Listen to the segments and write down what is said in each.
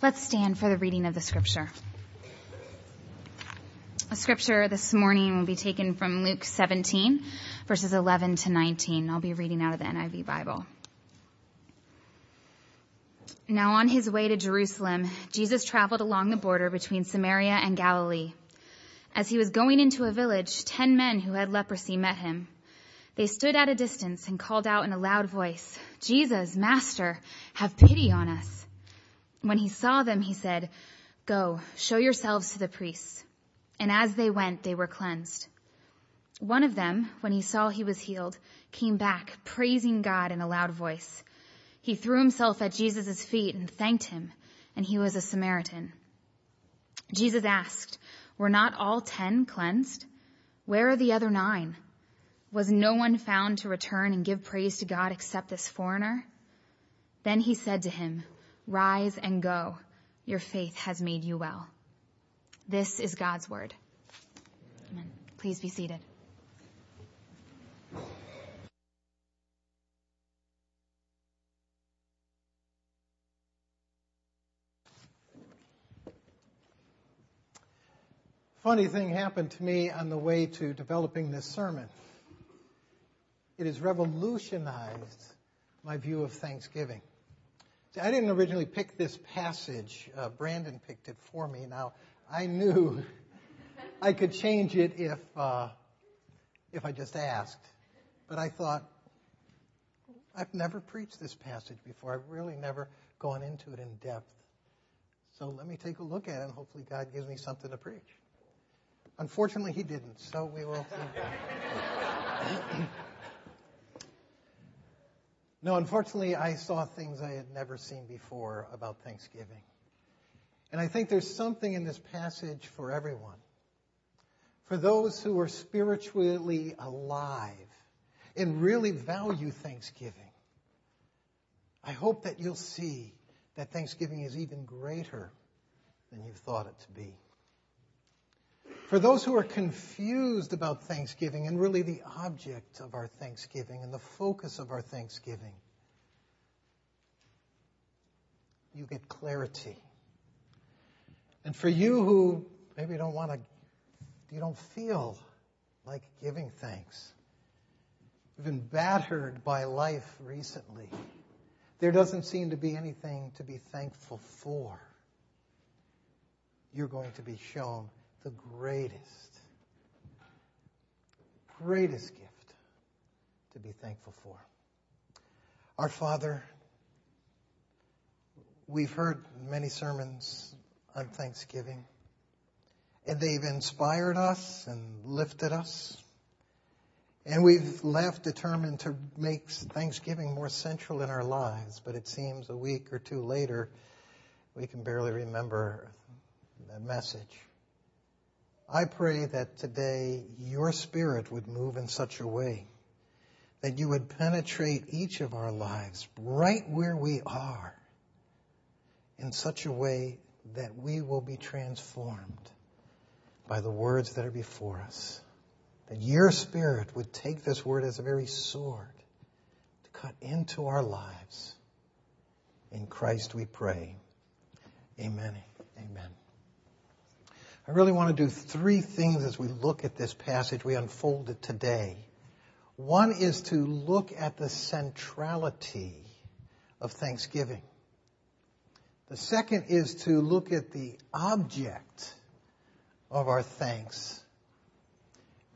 Let's stand for the reading of the scripture. The scripture this morning will be taken from Luke 17, verses 11 to 19. I'll be reading out of the NIV Bible. Now on his way to Jerusalem, Jesus traveled along the border between Samaria and Galilee. As he was going into a village, ten men who had leprosy met him. They stood at a distance and called out in a loud voice, Jesus, Master, have pity on us. When he saw them, he said, Go, show yourselves to the priests. And as they went, they were cleansed. One of them, when he saw he was healed, came back, praising God in a loud voice. He threw himself at Jesus' feet and thanked him, and he was a Samaritan. Jesus asked, Were not all ten cleansed? Where are the other nine? Was no one found to return and give praise to God except this foreigner? Then he said to him, Rise and go. Your faith has made you well. This is God's word. Amen. Please be seated. Funny thing happened to me on the way to developing this sermon. It has revolutionized my view of Thanksgiving. I didn't originally pick this passage. Uh, Brandon picked it for me. Now, I knew I could change it if, uh, if I just asked. But I thought, I've never preached this passage before. I've really never gone into it in depth. So let me take a look at it and hopefully God gives me something to preach. Unfortunately, he didn't, so we will. No, unfortunately, I saw things I had never seen before about Thanksgiving. And I think there's something in this passage for everyone. For those who are spiritually alive and really value Thanksgiving, I hope that you'll see that Thanksgiving is even greater than you've thought it to be. For those who are confused about Thanksgiving and really the object of our Thanksgiving and the focus of our Thanksgiving, you get clarity. And for you who maybe don't want to, you don't feel like giving thanks, you've been battered by life recently, there doesn't seem to be anything to be thankful for. You're going to be shown the greatest, greatest gift to be thankful for. Our Father, we've heard many sermons on Thanksgiving, and they've inspired us and lifted us. And we've left determined to make Thanksgiving more central in our lives, but it seems a week or two later, we can barely remember the message. I pray that today your spirit would move in such a way that you would penetrate each of our lives right where we are in such a way that we will be transformed by the words that are before us. That your spirit would take this word as a very sword to cut into our lives. In Christ we pray. Amen. Amen. I really want to do three things as we look at this passage, we unfold it today. One is to look at the centrality of Thanksgiving. The second is to look at the object of our thanks.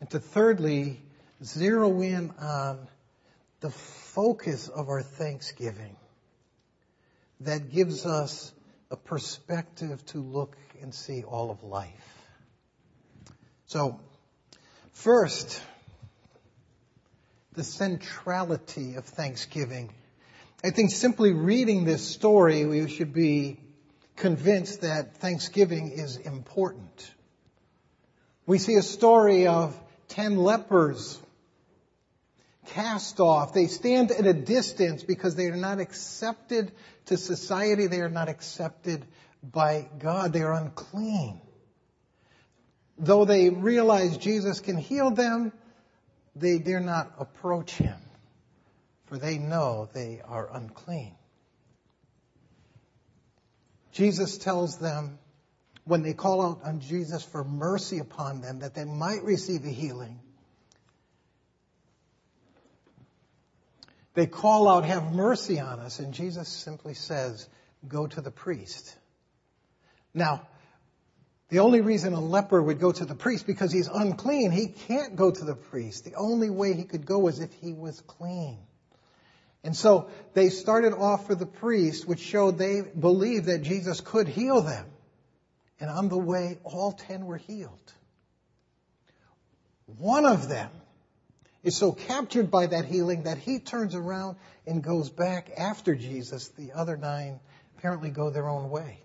And to thirdly, zero in on the focus of our thanksgiving that gives us a perspective to look and see all of life. So, first, the centrality of Thanksgiving. I think simply reading this story, we should be convinced that Thanksgiving is important. We see a story of ten lepers cast off. They stand at a distance because they are not accepted to society. They are not accepted by God. They are unclean. Though they realize Jesus can heal them, they dare not approach him, for they know they are unclean. Jesus tells them when they call out on Jesus for mercy upon them that they might receive a healing. They call out, have mercy on us. And Jesus simply says, go to the priest. Now, the only reason a leper would go to the priest because he's unclean, he can't go to the priest. The only way he could go was if he was clean. And so they started off for the priest, which showed they believed that Jesus could heal them. And on the way, all ten were healed. One of them is so captured by that healing that he turns around and goes back after Jesus. The other nine apparently go their own way.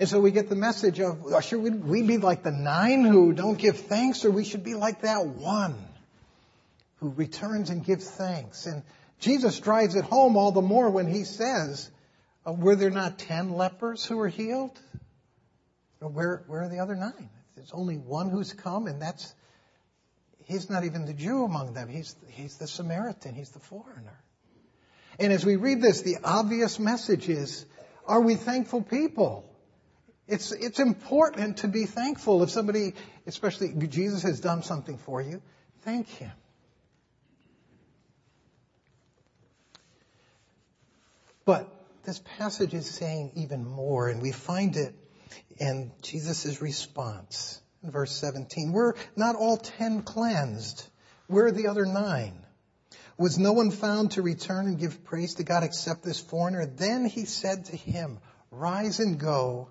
And so we get the message of, should we be like the nine who don't give thanks, or we should be like that one who returns and gives thanks? And Jesus drives it home all the more when he says, uh, were there not ten lepers who were healed? Where, where are the other nine? There's only one who's come, and that's he's not even the Jew among them. He's, he's the Samaritan. He's the foreigner. And as we read this, the obvious message is, are we thankful people? It's, it's important to be thankful. If somebody, especially Jesus has done something for you, thank him. But this passage is saying even more, and we find it in Jesus' response in verse 17. Were not all ten cleansed? Where are the other nine? Was no one found to return and give praise to God except this foreigner? Then he said to him, Rise and go.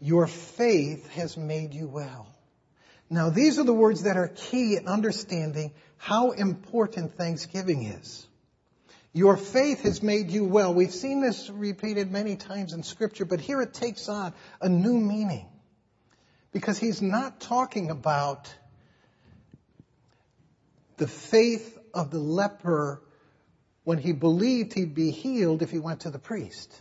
Your faith has made you well. Now these are the words that are key in understanding how important Thanksgiving is. Your faith has made you well. We've seen this repeated many times in scripture, but here it takes on a new meaning. Because he's not talking about the faith of the leper when he believed he'd be healed if he went to the priest.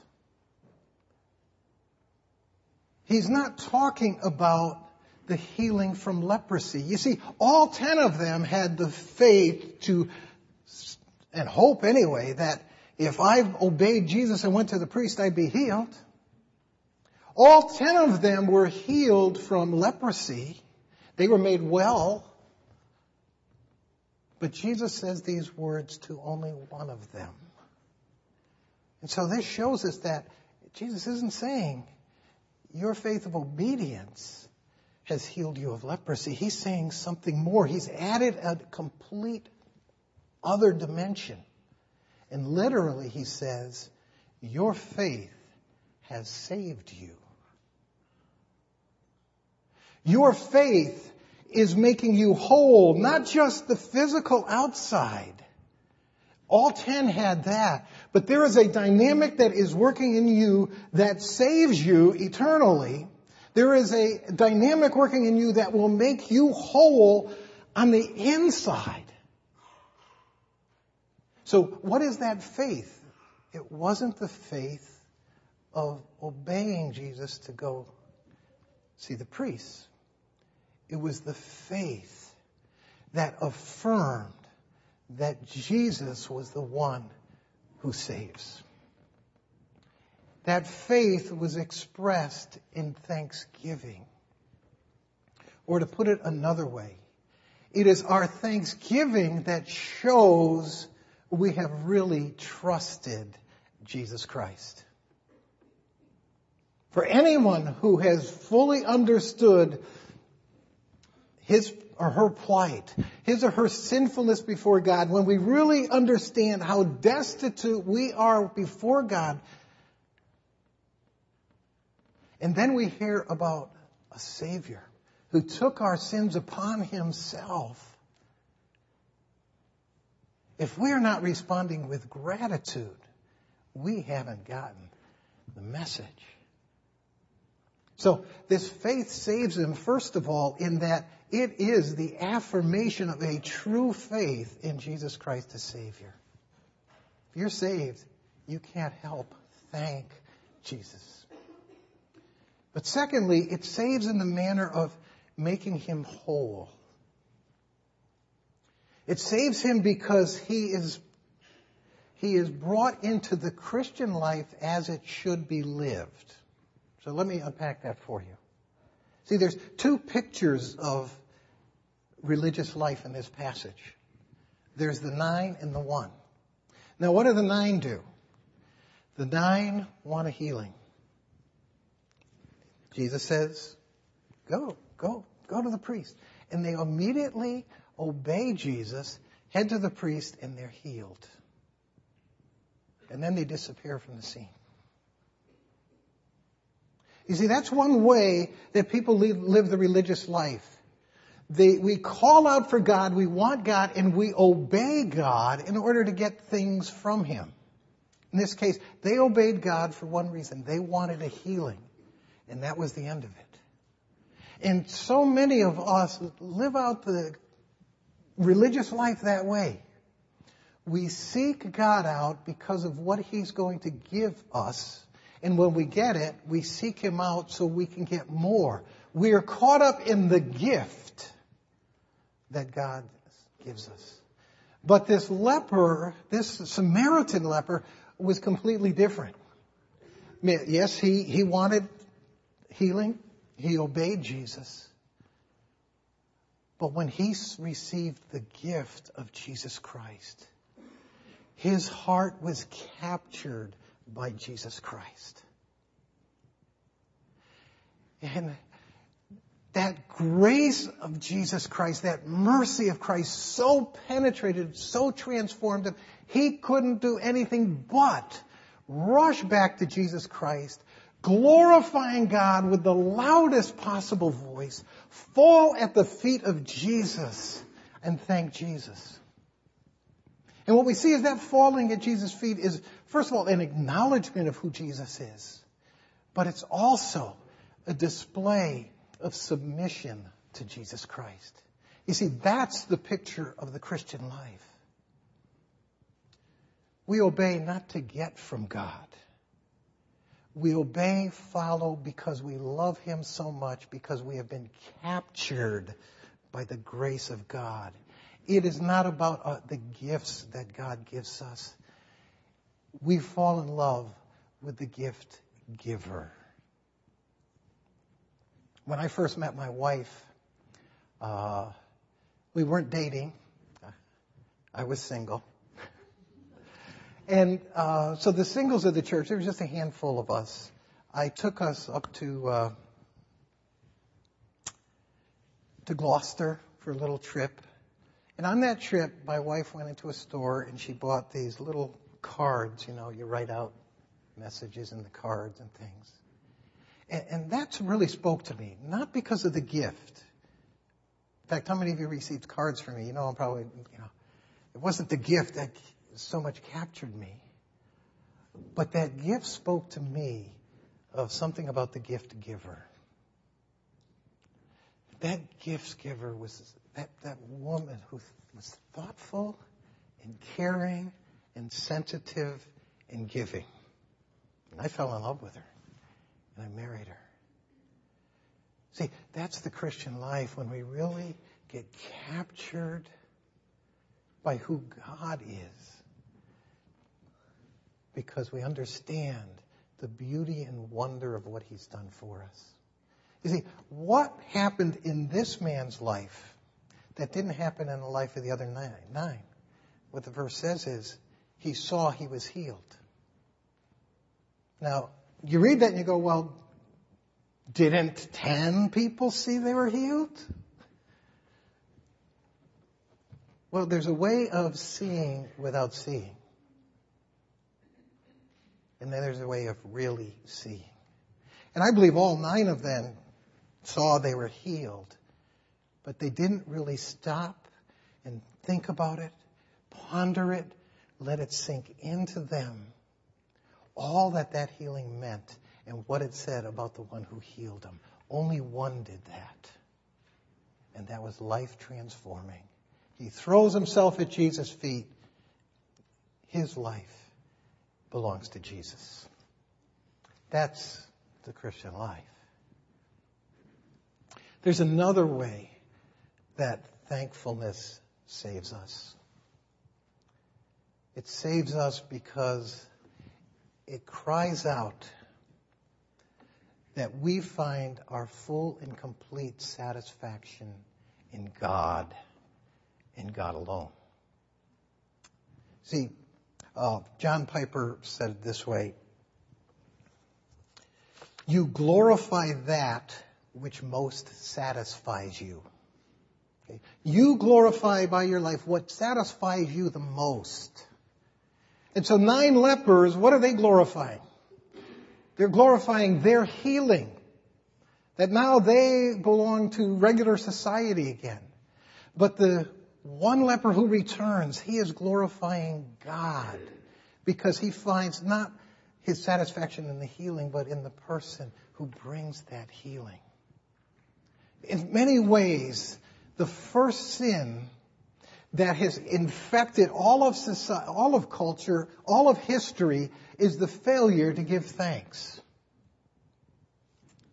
He's not talking about the healing from leprosy. You see, all ten of them had the faith to, and hope anyway, that if I obeyed Jesus and went to the priest, I'd be healed. All ten of them were healed from leprosy. They were made well. But Jesus says these words to only one of them. And so this shows us that Jesus isn't saying your faith of obedience has healed you of leprosy. He's saying something more. He's added a complete other dimension. And literally he says, your faith has saved you. Your faith is making you whole, not just the physical outside. All ten had that. But there is a dynamic that is working in you that saves you eternally. There is a dynamic working in you that will make you whole on the inside. So what is that faith? It wasn't the faith of obeying Jesus to go see the priests. It was the faith that affirmed that Jesus was the one who saves. That faith was expressed in thanksgiving. Or to put it another way, it is our thanksgiving that shows we have really trusted Jesus Christ. For anyone who has fully understood his or her plight, his or her sinfulness before God, when we really understand how destitute we are before God, and then we hear about a Savior who took our sins upon himself. If we are not responding with gratitude, we haven't gotten the message. So this faith saves them, first of all, in that it is the affirmation of a true faith in Jesus Christ as Savior. If you're saved, you can't help thank Jesus. But secondly, it saves in the manner of making him whole. It saves him because he is, he is brought into the Christian life as it should be lived. So let me unpack that for you. See, there's two pictures of religious life in this passage. There's the nine and the one. Now, what do the nine do? The nine want a healing. Jesus says, go, go, go to the priest. And they immediately obey Jesus, head to the priest, and they're healed. And then they disappear from the scene. You see, that's one way that people live, the religious life. They, we call out for God, we want God, and we obey God in order to get things from Him. In this case, they obeyed God for one reason. They wanted a healing. And that was the end of it. And so many of us live out the religious life that way. We seek God out because of what He's going to give us. And when we get it, we seek Him out so we can get more. We are caught up in the gift that God gives us. But this leper, this Samaritan leper, was completely different. Yes, he, he wanted healing. He obeyed Jesus. But when he received the gift of Jesus Christ, his heart was captured by Jesus Christ. And that grace of Jesus Christ, that mercy of Christ so penetrated, so transformed him, he couldn't do anything but rush back to Jesus Christ glorifying God with the loudest possible voice, fall at the feet of Jesus and thank Jesus. And what we see is that falling at Jesus' feet is, first of all, an acknowledgement of who Jesus is, but it's also a display of submission to Jesus Christ. You see, that's the picture of the Christian life. We obey not to get from God we obey, follow because we love Him so much, because we have been captured by the grace of God. It is not about uh, the gifts that God gives us. We fall in love with the gift giver. When I first met my wife, uh, we weren't dating. I was single. And uh, so the singles of the church, there was just a handful of us. I took us up to uh, to Gloucester for a little trip. And on that trip, my wife went into a store and she bought these little cards. You know, you write out messages in the cards and things. And, and that really spoke to me, not because of the gift. In fact, how many of you received cards from me? You know, I'm probably, you know, it wasn't the gift that so much captured me. But that gift spoke to me of something about the gift giver. That gift giver was that, that woman who was thoughtful and caring and sensitive and giving. And I fell in love with her and I married her. See, that's the Christian life when we really get captured by who God is because we understand the beauty and wonder of what he's done for us. You see, what happened in this man's life that didn't happen in the life of the other nine? nine? What the verse says is, he saw he was healed. Now, you read that and you go, well, didn't ten people see they were healed? Well, there's a way of seeing without seeing. And then there's a way of really seeing. And I believe all nine of them saw they were healed, but they didn't really stop and think about it, ponder it, let it sink into them all that that healing meant and what it said about the one who healed them. Only one did that. And that was life transforming. He throws himself at Jesus' feet. His life belongs to Jesus. That's the Christian life. There's another way that thankfulness saves us. It saves us because it cries out that we find our full and complete satisfaction in God, in God alone. See, uh, John Piper said it this way You glorify that which most satisfies you. Okay? You glorify by your life what satisfies you the most. And so nine lepers, what are they glorifying? They're glorifying their healing. That now they belong to regular society again. But the one leper who returns, he is glorifying God because he finds not his satisfaction in the healing, but in the person who brings that healing. In many ways, the first sin that has infected all of society, all of culture, all of history is the failure to give thanks.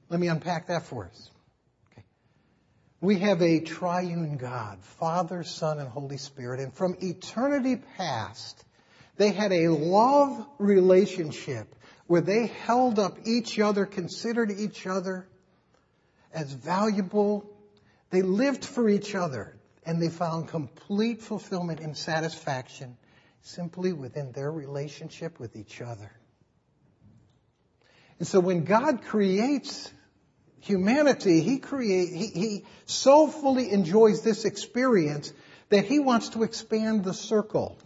Let me unpack that for us. Okay. We have a triune God, Father, Son, and Holy Spirit, and from eternity past, they had a love relationship where they held up each other, considered each other as valuable. They lived for each other and they found complete fulfillment and satisfaction simply within their relationship with each other. And so when God creates humanity, He create, he, he so fully enjoys this experience that He wants to expand the circle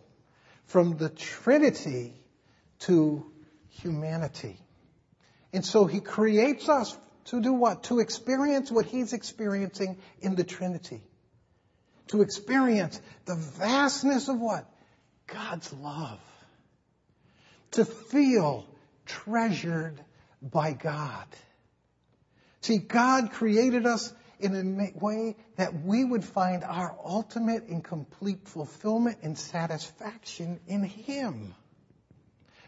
from the Trinity to humanity. And so He creates us to do what? To experience what He's experiencing in the Trinity to experience the vastness of what? God's love. To feel treasured by God. See, God created us in a way that we would find our ultimate and complete fulfillment and satisfaction in Him.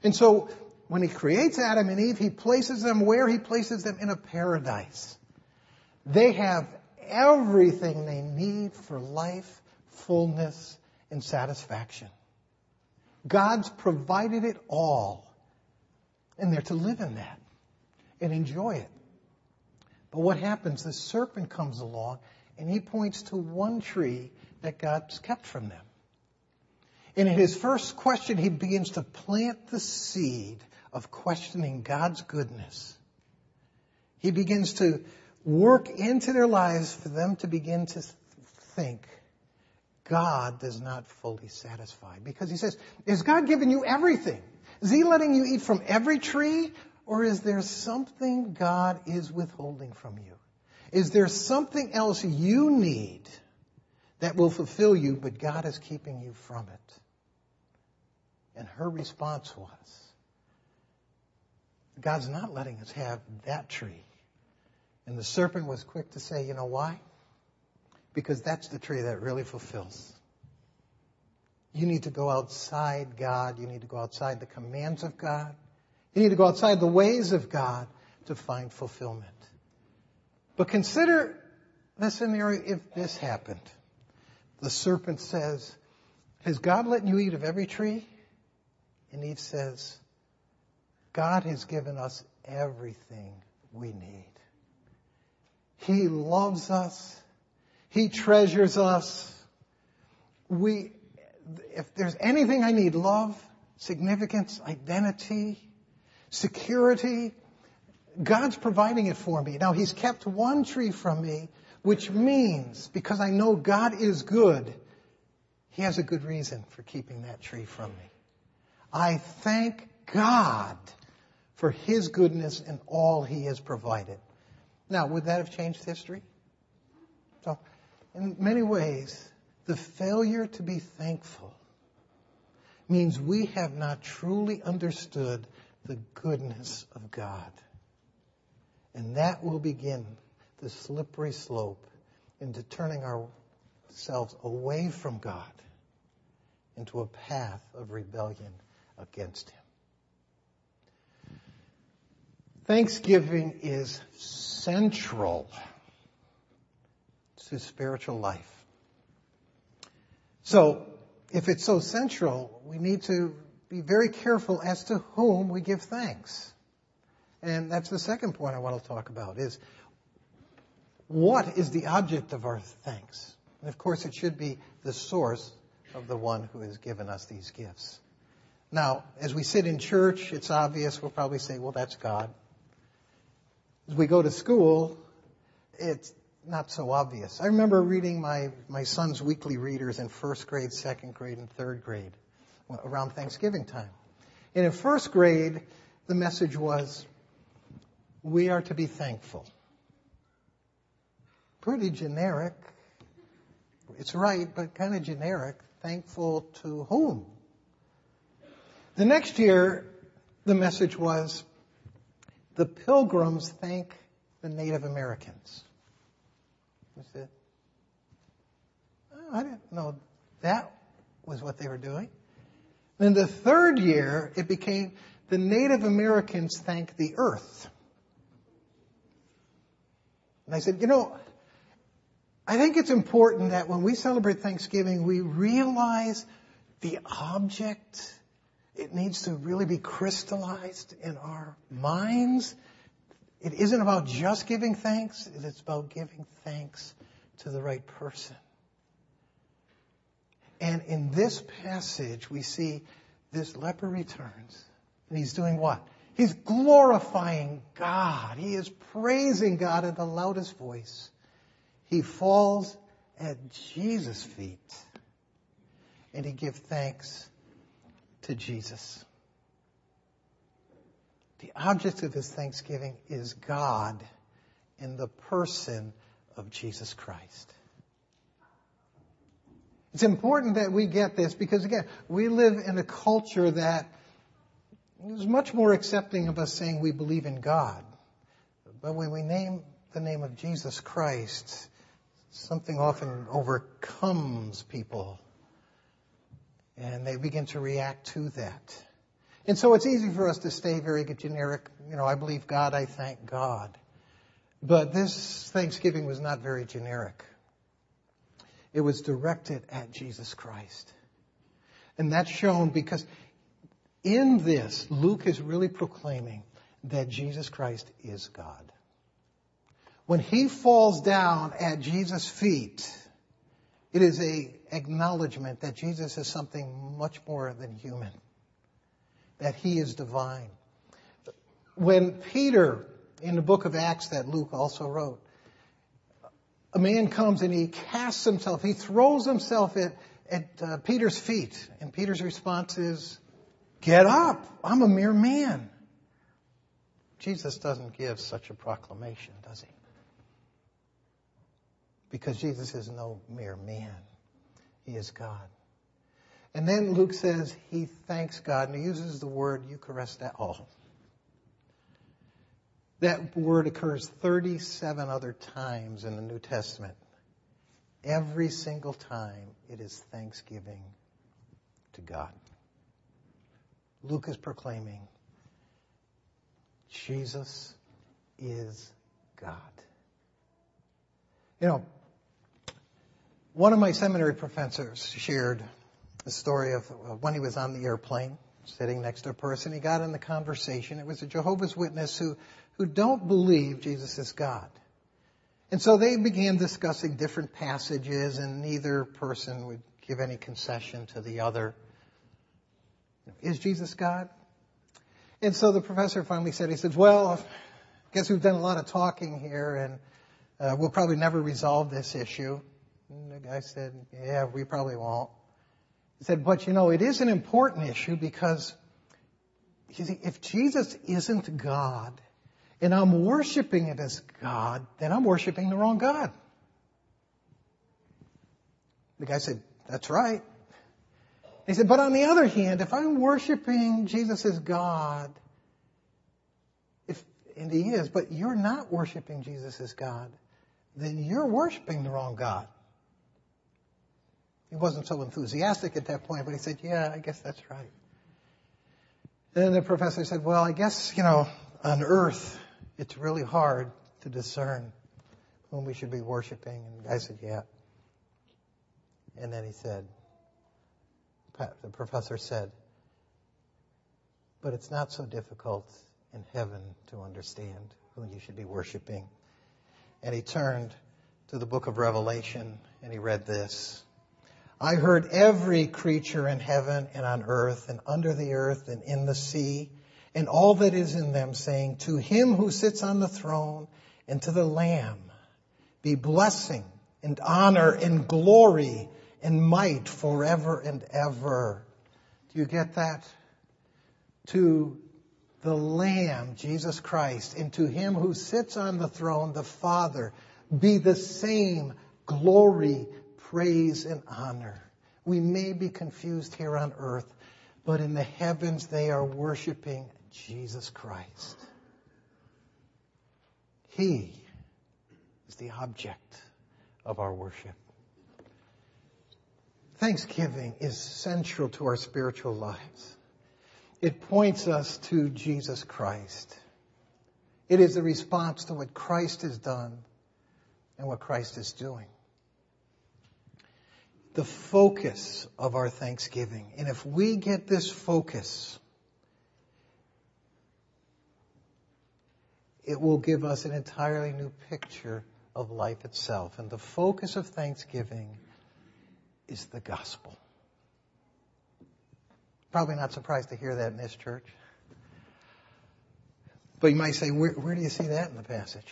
And so, when He creates Adam and Eve, He places them where? He places them in a paradise. They have everything they need for life, fullness, and satisfaction. God's provided it all. And they're to live in that and enjoy it. But what happens? The serpent comes along and he points to one tree that God's kept from them. And in his first question, he begins to plant the seed of questioning God's goodness. He begins to work into their lives for them to begin to think God does not fully satisfy. Because he says, is God giving you everything? Is he letting you eat from every tree? Or is there something God is withholding from you? Is there something else you need that will fulfill you, but God is keeping you from it? And her response was, God's not letting us have that tree. And the serpent was quick to say, you know why? Because that's the tree that really fulfills. You need to go outside God. You need to go outside the commands of God. You need to go outside the ways of God to find fulfillment. But consider the scenario if this happened. The serpent says, has God let you eat of every tree? And Eve says, God has given us everything we need. He loves us. He treasures us. We, if there's anything I need, love, significance, identity, security, God's providing it for me. Now He's kept one tree from me, which means, because I know God is good, He has a good reason for keeping that tree from me. I thank God for His goodness and all He has provided. Now, would that have changed history? So, in many ways, the failure to be thankful means we have not truly understood the goodness of God. And that will begin the slippery slope into turning ourselves away from God into a path of rebellion against Him. Thanksgiving is central to spiritual life. So, if it's so central, we need to be very careful as to whom we give thanks. And that's the second point I want to talk about is what is the object of our thanks? And of course, it should be the source of the one who has given us these gifts. Now, as we sit in church, it's obvious we'll probably say, well, that's God. As we go to school, it's not so obvious. I remember reading my, my son's weekly readers in first grade, second grade, and third grade around Thanksgiving time. And in first grade, the message was, we are to be thankful. Pretty generic. It's right, but kind of generic. Thankful to whom? The next year, the message was, the pilgrims thank the Native Americans. I said, I didn't know that was what they were doing. Then the third year, it became the Native Americans thank the earth. And I said, you know, I think it's important that when we celebrate Thanksgiving, we realize the object. It needs to really be crystallized in our minds. It isn't about just giving thanks, it's about giving thanks to the right person. And in this passage, we see this leper returns. And he's doing what? He's glorifying God. He is praising God in the loudest voice. He falls at Jesus' feet and he gives thanks to Jesus. The object of his thanksgiving is God in the person of Jesus Christ. It's important that we get this because again, we live in a culture that is much more accepting of us saying we believe in God. But when we name the name of Jesus Christ, something often overcomes people and they begin to react to that. And so it's easy for us to stay very generic, you know, I believe God, I thank God. But this Thanksgiving was not very generic. It was directed at Jesus Christ. And that's shown because in this, Luke is really proclaiming that Jesus Christ is God. When he falls down at Jesus' feet, it is a acknowledgement that Jesus is something much more than human, that he is divine. When Peter, in the book of Acts that Luke also wrote, a man comes and he casts himself, he throws himself at, at uh, Peter's feet. And Peter's response is, Get up! I'm a mere man. Jesus doesn't give such a proclamation, does he? Because Jesus is no mere man. He is God. And then Luke says he thanks God and he uses the word Eucharisteo. That word occurs 37 other times in the New Testament. Every single time it is thanksgiving to God. Luke is proclaiming Jesus is God. You know, one of my seminary professors shared a story of when he was on the airplane sitting next to a person. He got in the conversation. It was a Jehovah's Witness who who don't believe Jesus is God. And so they began discussing different passages and neither person would give any concession to the other. Is Jesus God? And so the professor finally said, he said, well, I guess we've done a lot of talking here and uh, we'll probably never resolve this issue. And the guy said, yeah, we probably won't. He said, but you know, it is an important issue because you see, if Jesus isn't God, and I'm worshiping it as God, then I'm worshiping the wrong God. The guy said, that's right. He said, but on the other hand, if I'm worshiping Jesus as God, if, and he is, but you're not worshiping Jesus as God, then you're worshiping the wrong God. He wasn't so enthusiastic at that point, but he said, yeah, I guess that's right. And the professor said, well, I guess, you know, on earth, it's really hard to discern whom we should be worshiping. And the guy said, yeah. And then he said, the professor said. But it's not so difficult in heaven to understand who you should be worshiping. And he turned to the book of Revelation and he read this. I heard every creature in heaven and on earth and under the earth and in the sea and all that is in them saying, to him who sits on the throne and to the lamb be blessing and honor and glory and might forever and ever. Do you get that? To the Lamb, Jesus Christ, and to Him who sits on the throne, the Father, be the same glory, praise, and honor. We may be confused here on earth, but in the heavens they are worshiping Jesus Christ. He is the object of our worship. Thanksgiving is central to our spiritual lives. It points us to Jesus Christ. It is a response to what Christ has done and what Christ is doing. The focus of our thanksgiving. And if we get this focus, it will give us an entirely new picture of life itself. And the focus of thanksgiving is the gospel. Probably not surprised to hear that in this church. But you might say, where, where do you see that in the passage?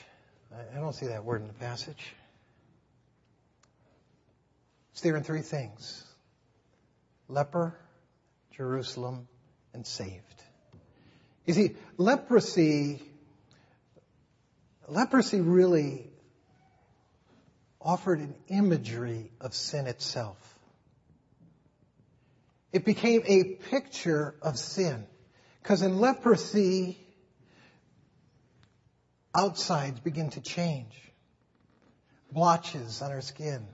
I, I don't see that word in the passage. It's there in three things. Leper, Jerusalem, and saved. You see, leprosy, leprosy really offered an imagery of sin itself. It became a picture of sin. Because in leprosy, outsides begin to change. Blotches on our skin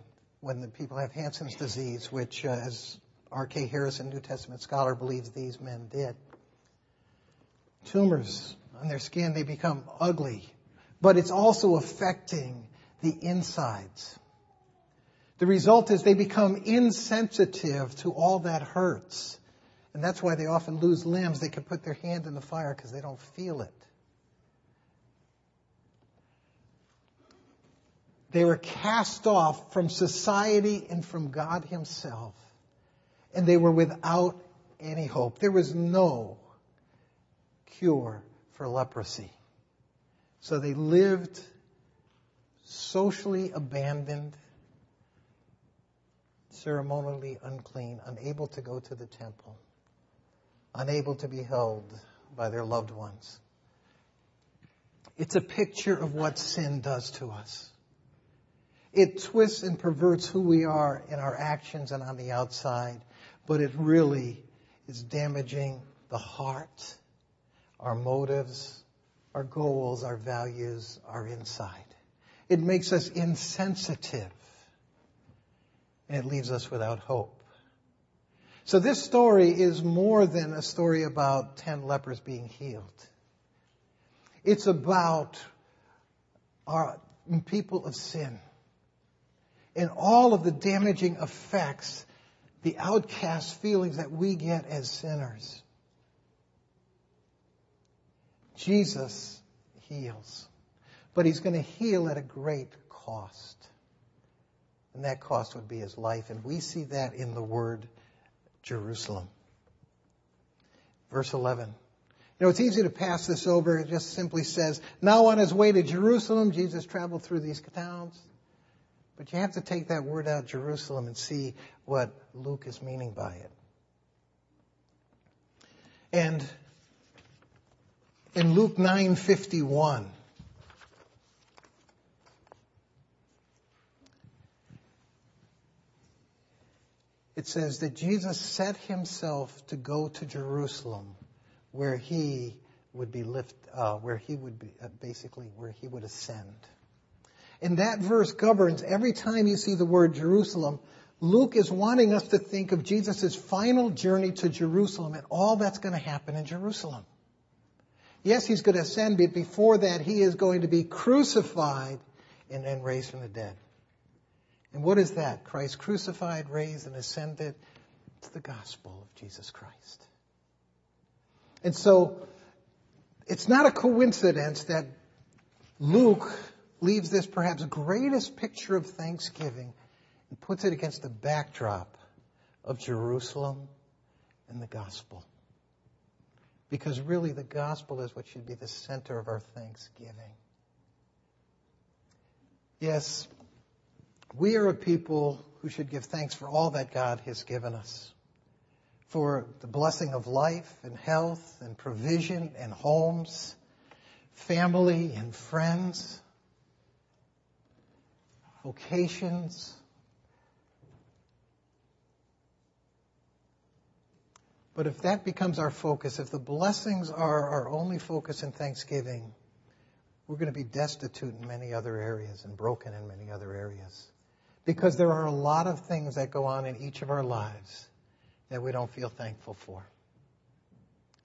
when the people have Hansen's disease, which, uh, as R.K. Harrison, New Testament scholar, believes these men did. Tumors on their skin, they become ugly. But it's also affecting the insides. The result is they become insensitive to all that hurts. And that's why they often lose limbs. They can put their hand in the fire because they don't feel it. They were cast off from society and from God Himself. And they were without any hope. There was no cure for leprosy. So they lived socially abandoned, ceremonially unclean, unable to go to the temple, unable to be held by their loved ones. It's a picture of what sin does to us. It twists and perverts who we are in our actions and on the outside, but it really is damaging the heart, our motives, our goals, our values, our inside. It makes us insensitive. And it leaves us without hope. So this story is more than a story about ten lepers being healed. It's about our people of sin and all of the damaging effects, the outcast feelings that we get as sinners. Jesus heals. But he's going to heal at a great cost. And that cost would be his life. And we see that in the word Jerusalem. Verse 11. You know, it's easy to pass this over. It just simply says, now on his way to Jerusalem, Jesus traveled through these towns. But you have to take that word out, Jerusalem, and see what Luke is meaning by it. And in Luke 9:51, it says that Jesus set himself to go to Jerusalem where he would be lift, uh, where he would be, uh, basically, where he would ascend. And that verse governs every time you see the word Jerusalem, Luke is wanting us to think of Jesus' final journey to Jerusalem and all that's going to happen in Jerusalem. Yes, he's going to ascend, but before that, he is going to be crucified and then raised from the dead. And what is that? Christ crucified, raised, and ascended It's the gospel of Jesus Christ. And so, it's not a coincidence that Luke leaves this perhaps greatest picture of Thanksgiving and puts it against the backdrop of Jerusalem and the gospel. Because really, the gospel is what should be the center of our thanksgiving. Yes, we are a people who should give thanks for all that God has given us. For the blessing of life and health and provision and homes, family and friends, vocations, But if that becomes our focus, if the blessings are our only focus in Thanksgiving, we're going to be destitute in many other areas and broken in many other areas. Because there are a lot of things that go on in each of our lives that we don't feel thankful for.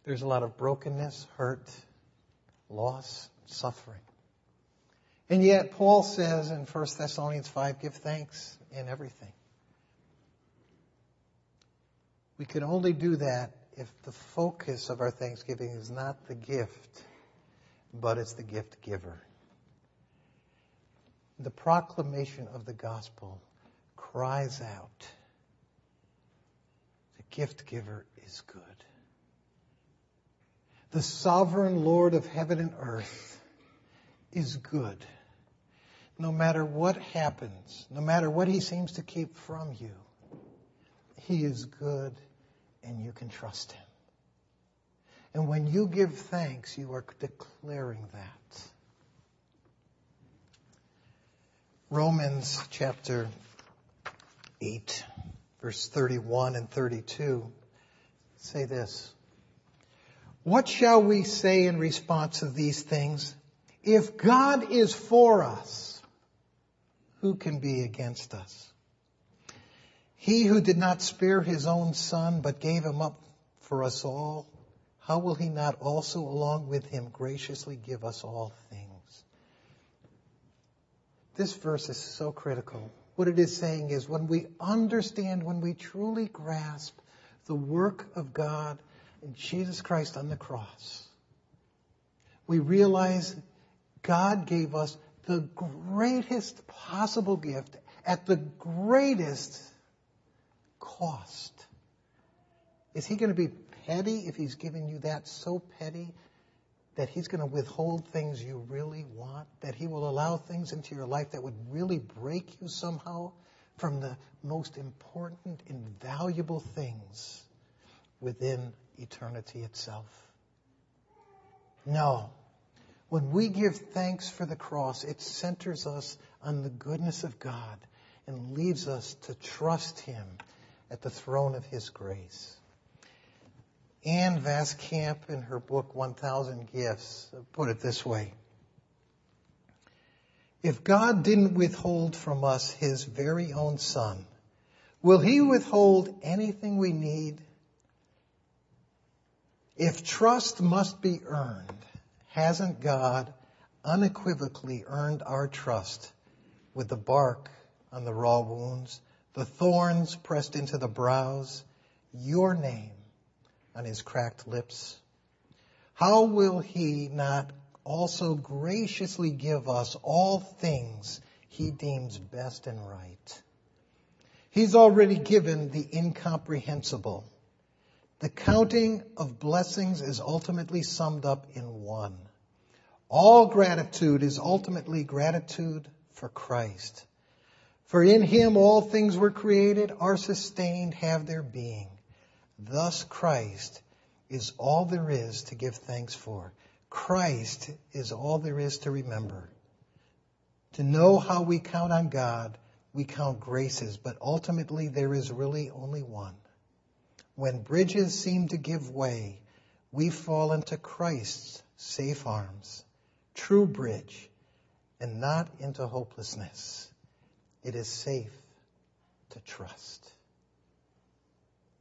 There's a lot of brokenness, hurt, loss, suffering. And yet, Paul says in 1 Thessalonians 5, give thanks in everything. We can only do that if the focus of our thanksgiving is not the gift, but it's the gift giver. The proclamation of the gospel cries out, the gift giver is good. The sovereign Lord of heaven and earth is good. No matter what happens, no matter what he seems to keep from you, he is good and you can trust Him. And when you give thanks, you are declaring that. Romans chapter 8, verse 31 and 32 say this. What shall we say in response to these things? If God is for us, who can be against us? He who did not spare his own son, but gave him up for us all, how will he not also along with him graciously give us all things? This verse is so critical. What it is saying is when we understand, when we truly grasp the work of God in Jesus Christ on the cross, we realize God gave us the greatest possible gift at the greatest cost? Is he going to be petty if he's giving you that so petty that he's going to withhold things you really want? That he will allow things into your life that would really break you somehow from the most important, invaluable things within eternity itself? No. When we give thanks for the cross, it centers us on the goodness of God and leads us to trust Him at the throne of His grace. Ann Voskamp, in her book 1000 Gifts, put it this way. If God didn't withhold from us His very own Son, will He withhold anything we need? If trust must be earned, hasn't God unequivocally earned our trust with the bark on the raw wounds the thorns pressed into the brows, your name on his cracked lips. How will he not also graciously give us all things he deems best and right? He's already given the incomprehensible. The counting of blessings is ultimately summed up in one. All gratitude is ultimately gratitude for Christ. For in him all things were created, are sustained, have their being. Thus Christ is all there is to give thanks for. Christ is all there is to remember. To know how we count on God, we count graces, but ultimately there is really only one. When bridges seem to give way, we fall into Christ's safe arms, true bridge, and not into hopelessness. It is safe to trust.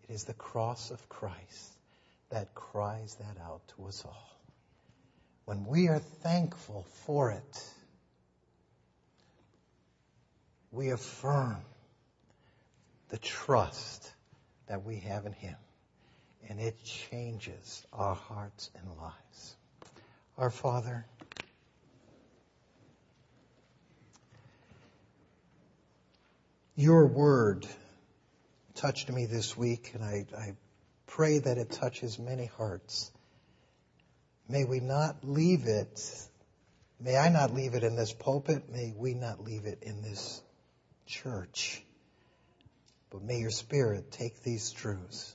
It is the cross of Christ that cries that out to us all. When we are thankful for it, we affirm the trust that we have in Him. And it changes our hearts and lives. Our Father, your word touched me this week, and I, I pray that it touches many hearts. May we not leave it, may I not leave it in this pulpit, may we not leave it in this church. But may your Spirit take these truths.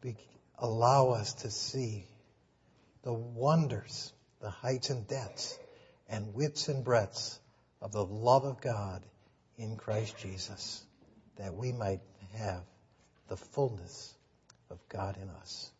Be, allow us to see the wonders, the heights and depths, and widths and breadths of the love of God in Christ Jesus, that we might have the fullness of God in us.